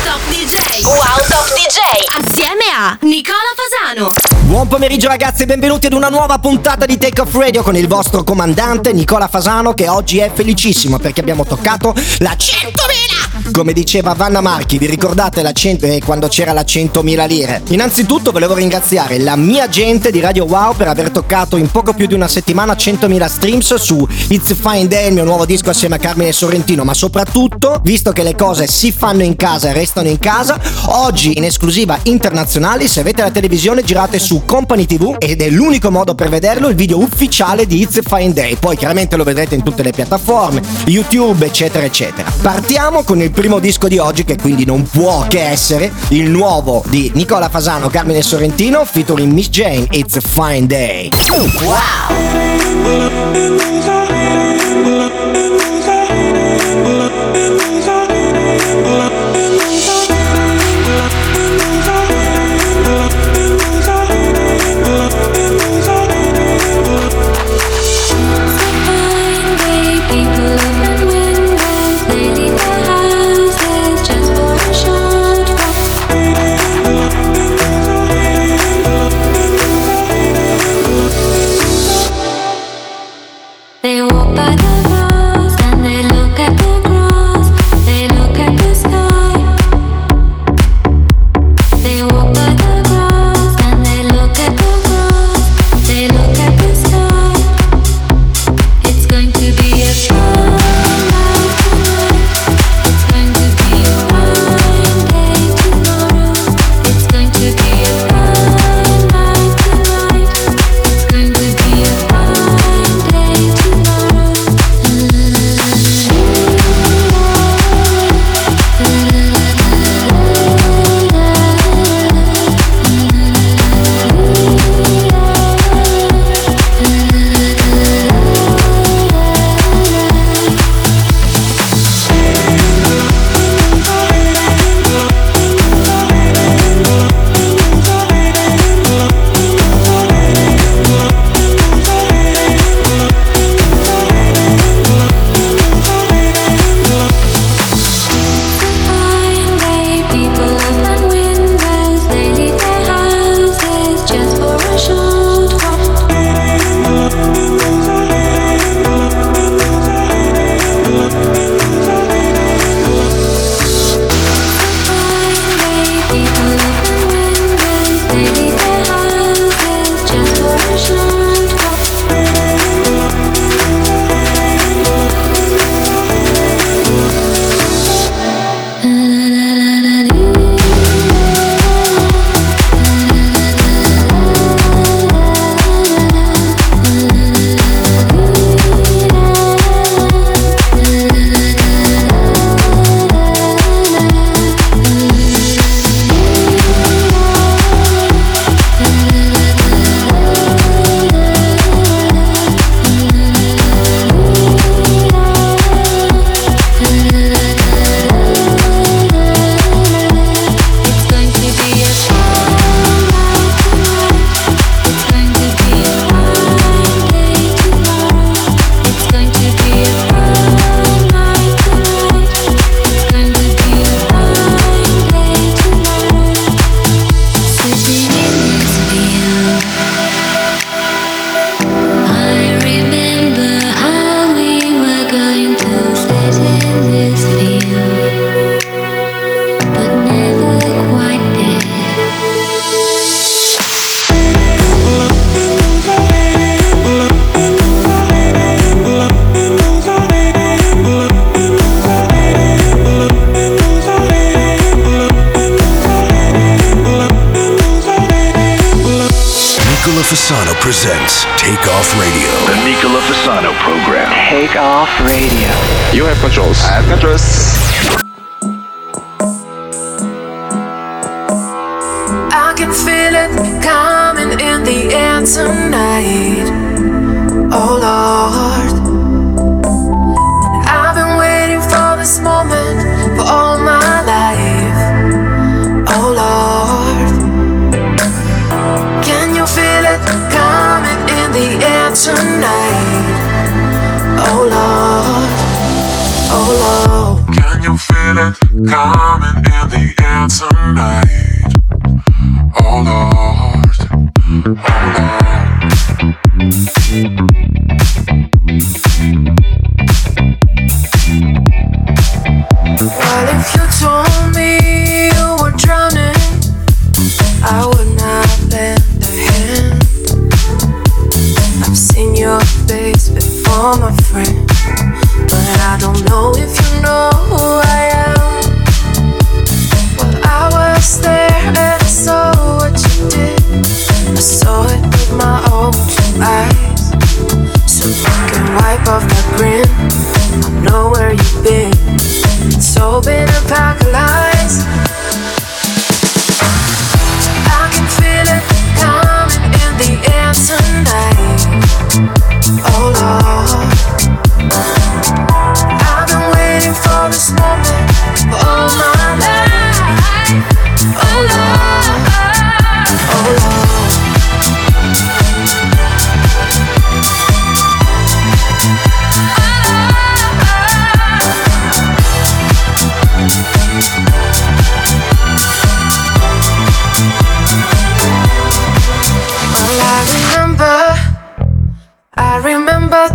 Top DJ. Wow Top DJ. Assieme a Nicola Fasano. Buon pomeriggio ragazzi e benvenuti ad una nuova puntata di Take Off Radio con il vostro comandante Nicola Fasano che oggi è felicissimo perché abbiamo toccato la 100.000! Come diceva Vanna Marchi, vi ricordate 100, eh, quando c'era la 100.000 lire? Innanzitutto volevo ringraziare la mia gente di Radio Wow per aver toccato in poco più di una settimana 100.000 streams su It's Fine Day, il mio nuovo disco assieme a Carmine Sorrentino, ma soprattutto, visto che le cose si fanno in casa e restano in casa, oggi in esclusiva internazionale, se avete la televisione girate su Company TV ed è l'unico modo per vederlo, il video ufficiale di It's Fine Day. Poi chiaramente lo vedrete in tutte le piattaforme, YouTube, eccetera, eccetera. Partiamo con il primo disco di oggi, che quindi non può che essere il nuovo di Nicola Fasano, Carmine Sorrentino, featuring Miss Jane, It's Fine Day. They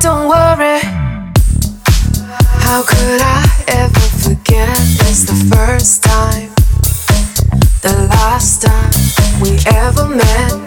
don't worry. How could I ever forget? It's the first time, the last time we ever met.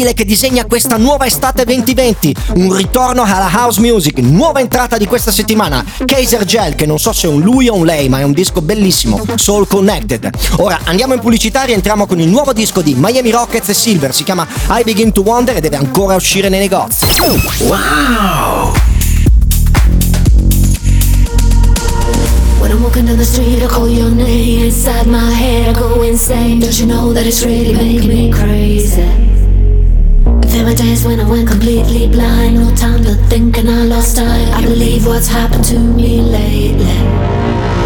Incredibile che disegna questa nuova estate 2020. Un ritorno alla house music, nuova entrata di questa settimana. Kaiser Gel, che non so se è un lui o un lei, ma è un disco bellissimo. Soul Connected. Ora andiamo in pubblicità e entriamo con il nuovo disco di Miami Rockets e Silver. Si chiama I Begin to Wonder e deve ancora uscire nei negozi. When I'm walking down the street, I call your name. Inside my head, I go insane. Don't you know that it's really making me crazy? There were days when I went completely blind. No time to think, and I lost time. I believe what's happened to me lately.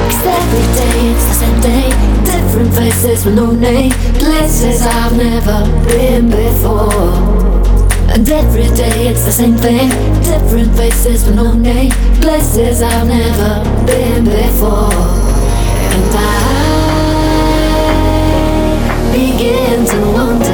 Cause every day it's the same day. Different faces with no name. Places I've never been before. And every day it's the same thing. Different faces with no name. Places I've never been before. And I begin to wonder.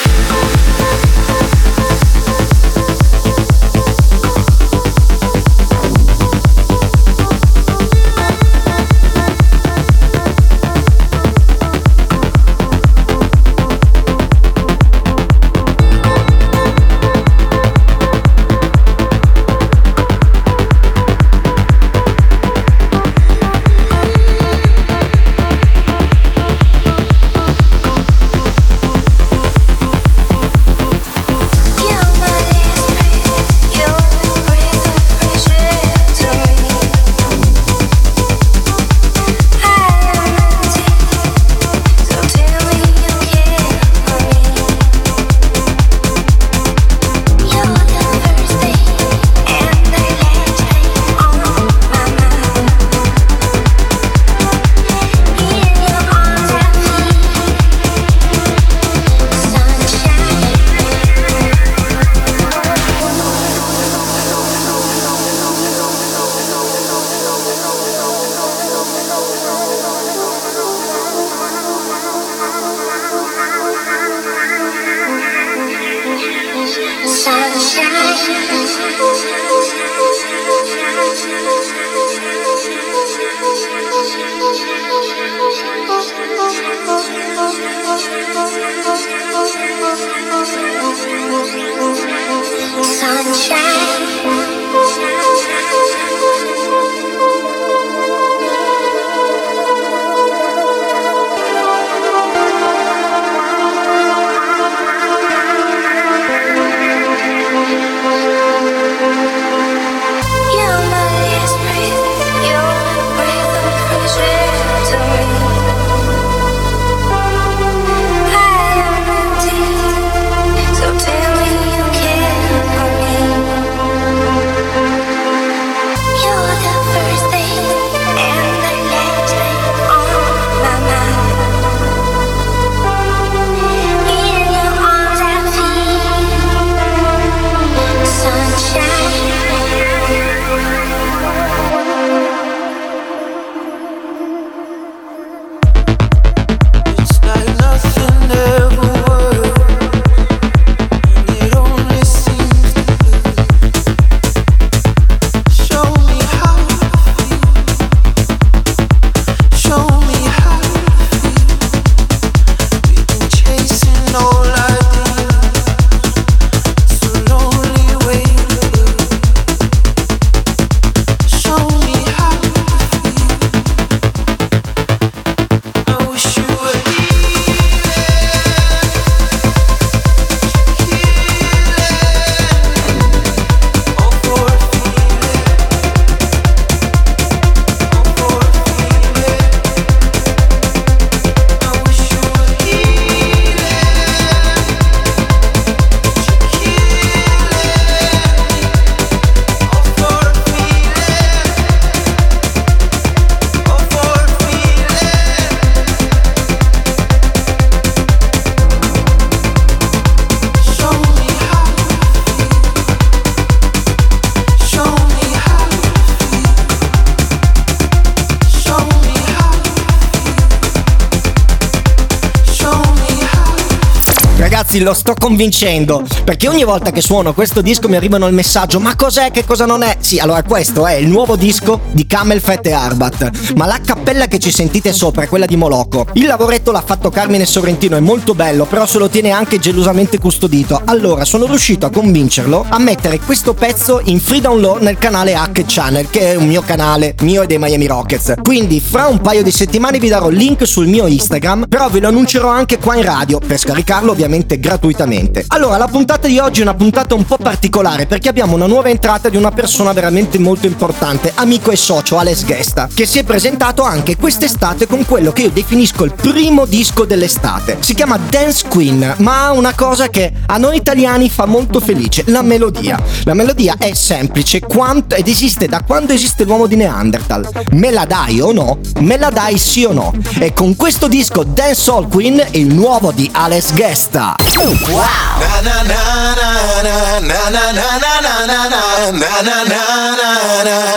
Ragazzi, lo sto convincendo. Perché ogni volta che suono questo disco mi arrivano il messaggio: Ma cos'è? Che cosa non è? Sì, allora questo è il nuovo disco di Camel Fat e Arbat. Ma la cappella che ci sentite sopra è quella di Moloko. Il lavoretto l'ha fatto Carmine Sorrentino, è molto bello, però se lo tiene anche gelosamente custodito. Allora sono riuscito a convincerlo a mettere questo pezzo in free download nel canale Hack Channel, che è un mio canale, mio e dei Miami Rockets. Quindi fra un paio di settimane vi darò link sul mio Instagram, però ve lo annuncerò anche qua in radio per scaricarlo ovviamente gratuitamente. Allora, la puntata di oggi è una puntata un po' particolare perché abbiamo una nuova entrata di una persona veramente molto importante, amico e socio Alex Gesta, che si è presentato anche quest'estate con quello che io definisco il primo disco dell'estate. Si chiama Dance Queen, ma ha una cosa che a noi italiani fa molto felice, la melodia. La melodia è semplice quanto, ed esiste da quando esiste l'uomo di Neanderthal. Me la dai o no? Me la dai sì o no? E con questo disco Dance All Queen, il nuovo di Alex Gesta. Wow. Na na na na na na na na na na na na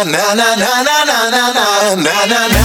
na na na na na na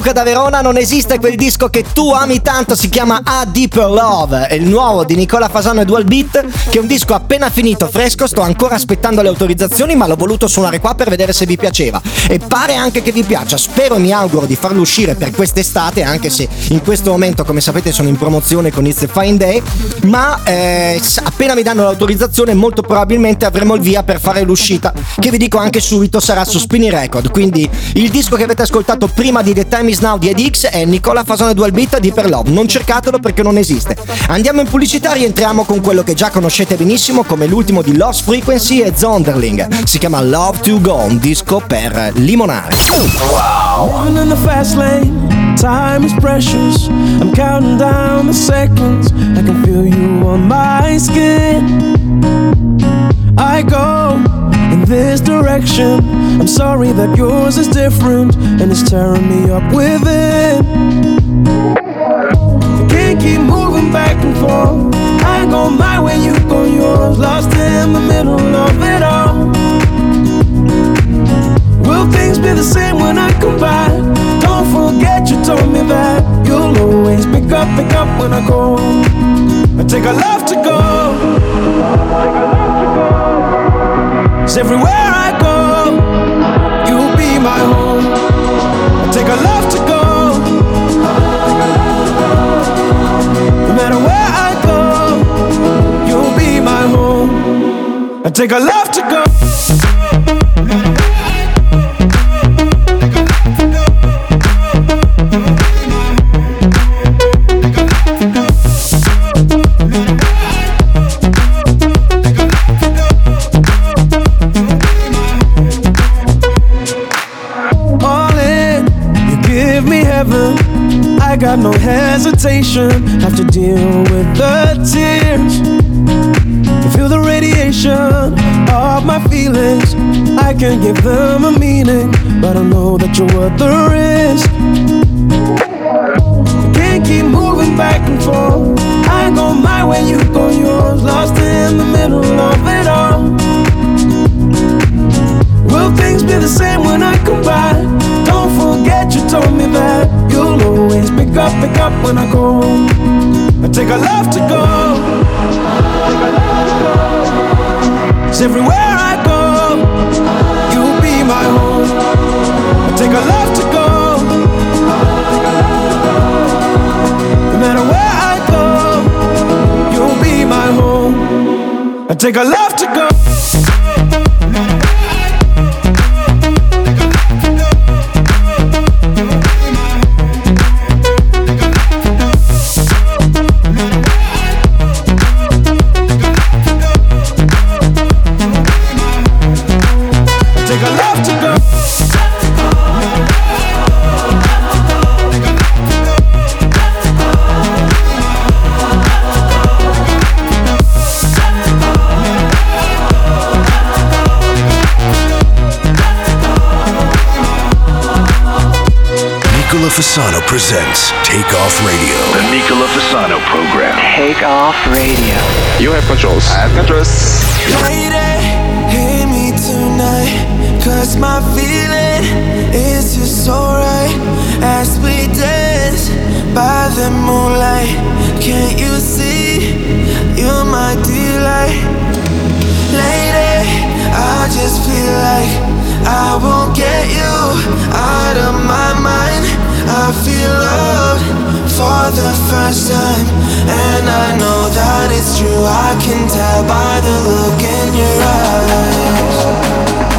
Luca da Verona, non esiste quel disco che tu ami tanto, si chiama A Deeper Love, è il nuovo di Nicola Fasano e Dual Beat, che è un disco appena finito, fresco, sto ancora aspettando le autorizzazioni, ma l'ho voluto suonare qua per vedere se vi piaceva. E pare anche che vi piaccia, spero e mi auguro di farlo uscire per quest'estate, anche se in questo momento, come sapete, sono in promozione con It's a Fine Day, ma eh, appena mi danno l'autorizzazione molto probabilmente avremo il via per fare l'uscita, che vi dico anche subito sarà su Spinny Record, quindi il disco che avete ascoltato prima di The Time Is Now di EDX è Nicola Fasone Dual Beat di Per Love, non cercatelo perché non esiste. Andiamo in pubblicità, rientriamo con quello che già conoscete benissimo come l'ultimo di Lost Frequency e Zonderling, si chiama Love to Go, un disco per limonare. Seconds. I go this direction. I'm sorry that yours is different and it's tearing me up within. I can't keep moving back and forth. I go my way, you go yours. Lost in the middle of it all. Will things be the same when I come back? Don't forget you told me that you'll always pick up, pick up when I go. I take a love to go. Cause everywhere I go, you'll be my home. I take a love to go. No matter where I go, you'll be my home. I take a love to go. Hesitation. Have to deal with the tears. Feel the radiation of my feelings. I can't give them a meaning, but I know that you're worth the risk. Presents Take Off Radio. The Nicola Fasano program. Take off radio. You have controls. I have controls. Lady, hear me tonight. Cause my feeling is just alright. As we dance by the moonlight. Can't you see? You're my delight. Lady, I just feel like I won't get you out of my mind. I feel loved for the first time, and I know that it's true. I can tell by the look in your eyes.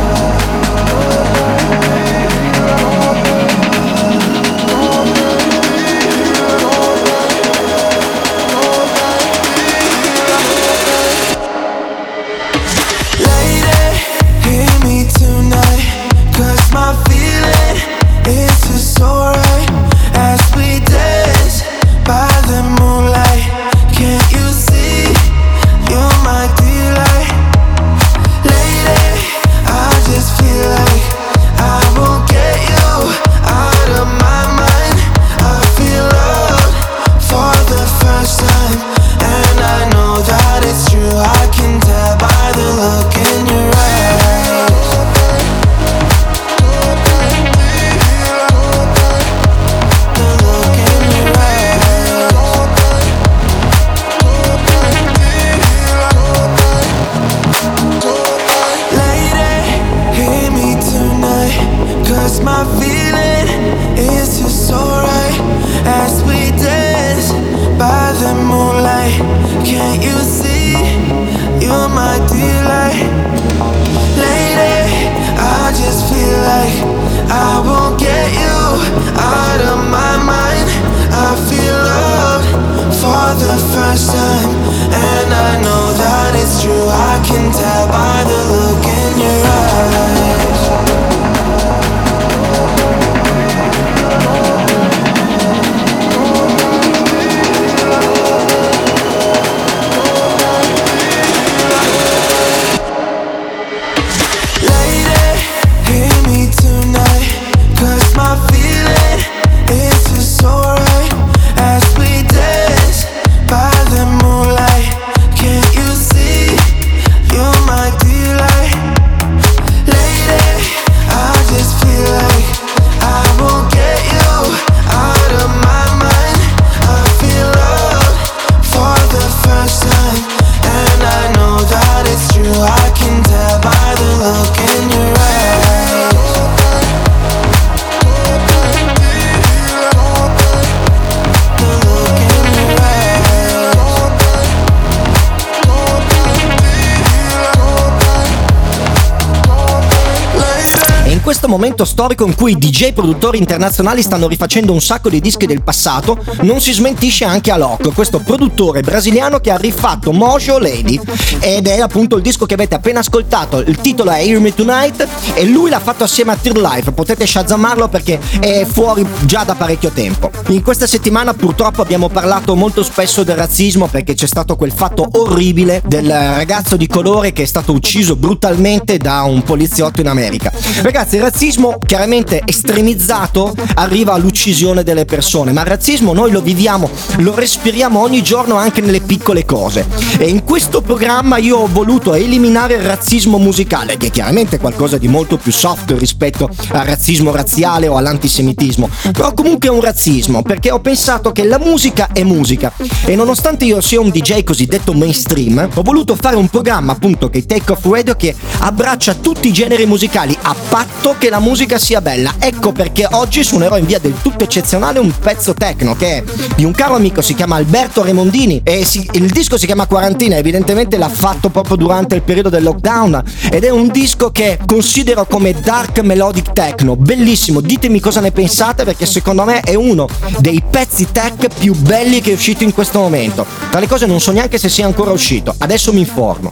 Storico in cui DJ produttori internazionali stanno rifacendo un sacco di dischi del passato, non si smentisce anche Alok, questo produttore brasiliano che ha rifatto Mojo Lady ed è appunto il disco che avete appena ascoltato. Il titolo è Hear Me Tonight e lui l'ha fatto assieme a Tear Life. Potete shazzamarlo perché è fuori già da parecchio tempo. In questa settimana purtroppo abbiamo parlato molto spesso del razzismo perché c'è stato quel fatto orribile del ragazzo di colore che è stato ucciso brutalmente da un poliziotto in America. Ragazzi, il razzismo chiaramente estremizzato arriva all'uccisione delle persone, ma il razzismo noi lo viviamo, lo respiriamo ogni giorno anche nelle piccole cose. E in questo programma io ho voluto eliminare il razzismo musicale, che è chiaramente qualcosa di molto più soft rispetto al razzismo razziale o all'antisemitismo, però comunque è un razzismo, perché ho pensato che la musica è musica. E nonostante io sia un DJ cosiddetto mainstream, ho voluto fare un programma appunto che Take Off Radio che abbraccia tutti i generi musicali a patto che la musica sia bella. Ecco perché oggi suonerò in via del tutto eccezionale un pezzo techno che è di un caro amico, si chiama Alberto Remondini e si- il disco si chiama Quarantina, evidentemente l'ha fatto proprio durante il periodo del lockdown ed è un disco che considero come dark melodic techno, bellissimo, ditemi cosa ne pensate perché secondo me è uno dei pezzi tech più belli che è uscito in questo momento. Tra le cose non so neanche se sia ancora uscito, adesso mi informo.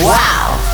Wow!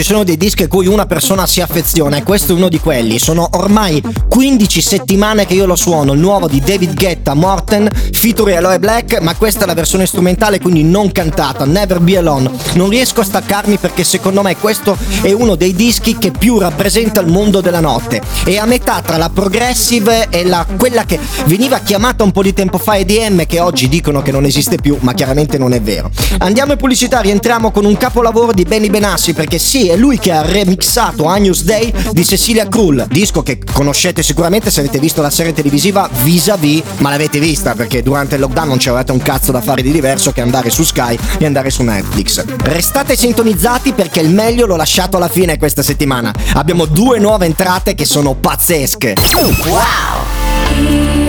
Ci sono dei dischi a cui una persona si affeziona e questo è uno di quelli. Sono ormai 15 settimane che io lo suono, il nuovo di David Guetta, Morten, featuring Aloe Black, ma questa è la versione strumentale, quindi non cantata, Never Be Alone. Non riesco a staccarmi perché secondo me questo è uno dei dischi che più rappresenta il mondo della notte. È a metà tra la progressive e la, quella che veniva chiamata un po' di tempo fa EDM, che oggi dicono che non esiste più, ma chiaramente non è vero. Andiamo in pubblicità, rientriamo con un capolavoro di Benny Benassi, perché sì, è lui che ha remixato Agnus Day di Cecilia Krull, disco che conoscete sicuramente se avete visto la serie televisiva Vis-a-Vis, ma l'avete vista perché durante il lockdown non c'avete un cazzo da fare di diverso che andare su Sky e andare su Netflix. Restate sintonizzati perché il meglio l'ho lasciato alla fine questa settimana. Abbiamo due nuove entrate che sono pazzesche. I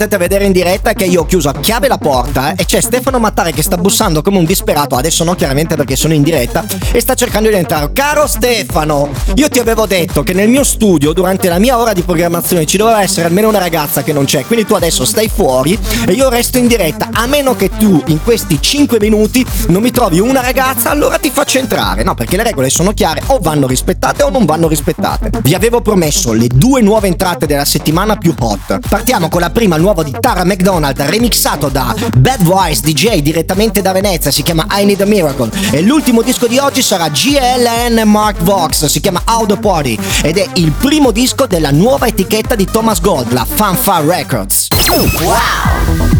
potete vedere in diretta che io ho chiuso a chiave la porta eh, e c'è Stefano Mattare che sta bussando come un disperato, adesso no chiaramente perché sono in diretta, e sta cercando di entrare. Caro Stefano, io ti avevo detto che nel mio studio durante la mia ora di programmazione ci doveva essere almeno una ragazza che non c'è, quindi tu adesso stai fuori e io resto in diretta, a meno che tu in questi 5 minuti non mi trovi una ragazza, allora ti faccio entrare. No, perché le regole sono chiare, o vanno rispettate o non vanno rispettate. Vi avevo promesso le due nuove entrate della settimana più hot. Partiamo con la prima, il nuovo di Tara McDonald, remixato da Bad Voice DJ direttamente da Venezia, si chiama I Need a Miracle. E l'ultimo disco di oggi sarà GLN Mark Vox, si chiama Out the Party ed è il primo disco della nuova etichetta di Thomas Gold, la Fanfare Records. Wow!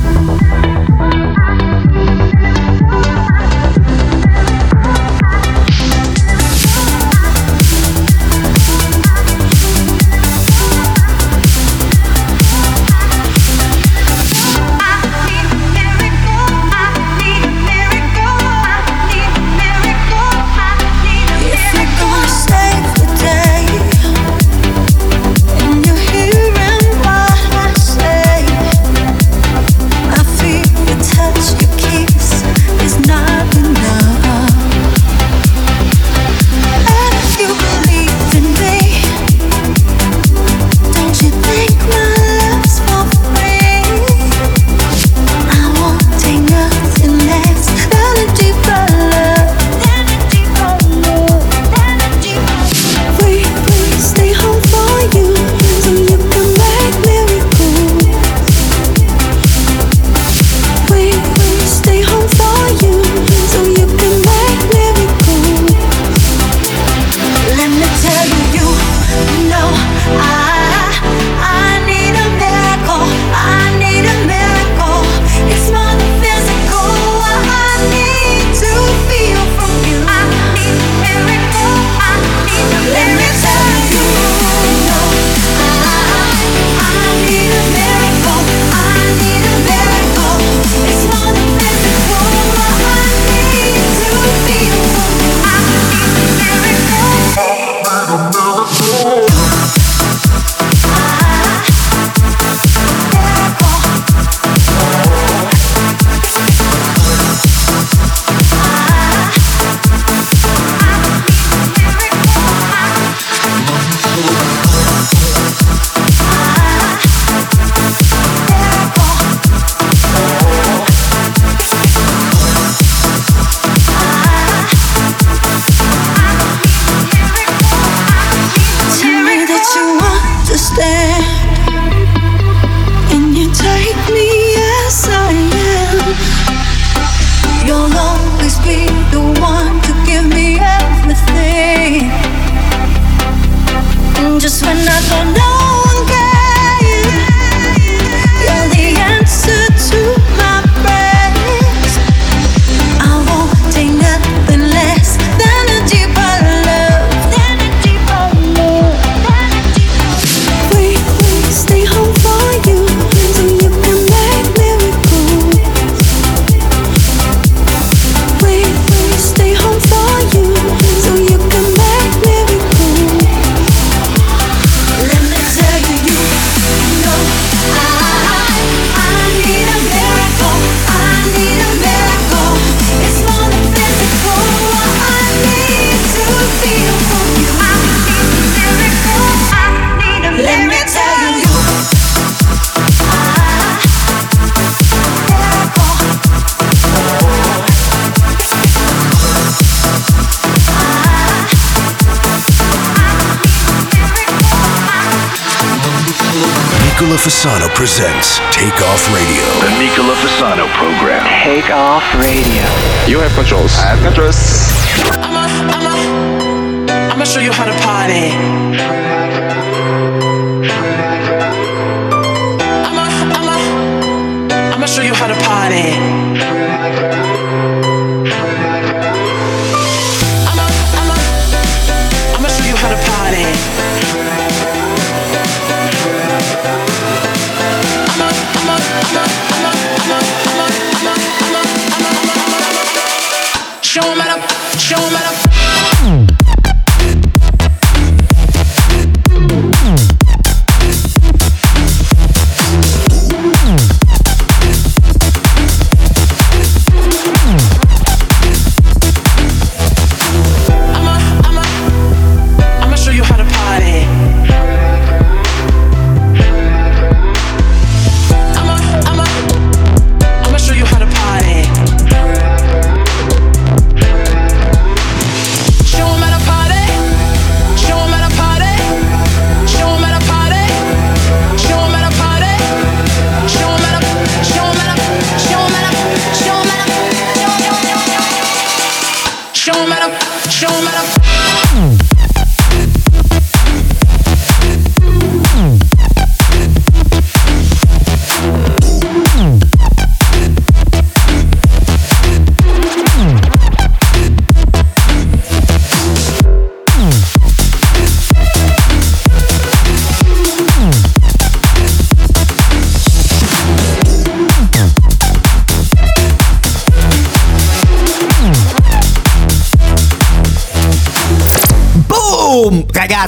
Fasano presents Take Off Radio. The Nicola Fasano program. Take Off Radio. You have controls. I have controls. I'ma, I'ma, I'ma show you how to party.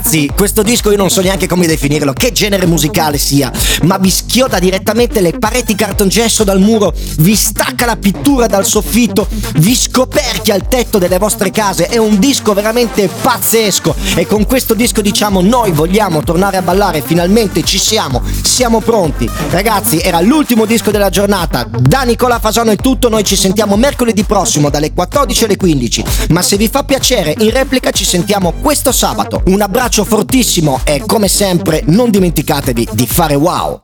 Ragazzi, questo disco io non so neanche come definirlo, che genere musicale sia, ma vi schioda direttamente le pareti cartongesso dal muro, vi stacca la pittura dal soffitto, vi scoperchia il tetto delle vostre case, è un disco veramente pazzesco e con questo disco diciamo noi vogliamo tornare a ballare, finalmente ci siamo, siamo pronti. Ragazzi, era l'ultimo disco della giornata, da Nicola Fasano è tutto, noi ci sentiamo mercoledì prossimo dalle 14 alle 15, ma se vi fa piacere in replica ci sentiamo questo sabato. Un abbraccio fortissimo e come sempre non dimenticatevi di fare wow!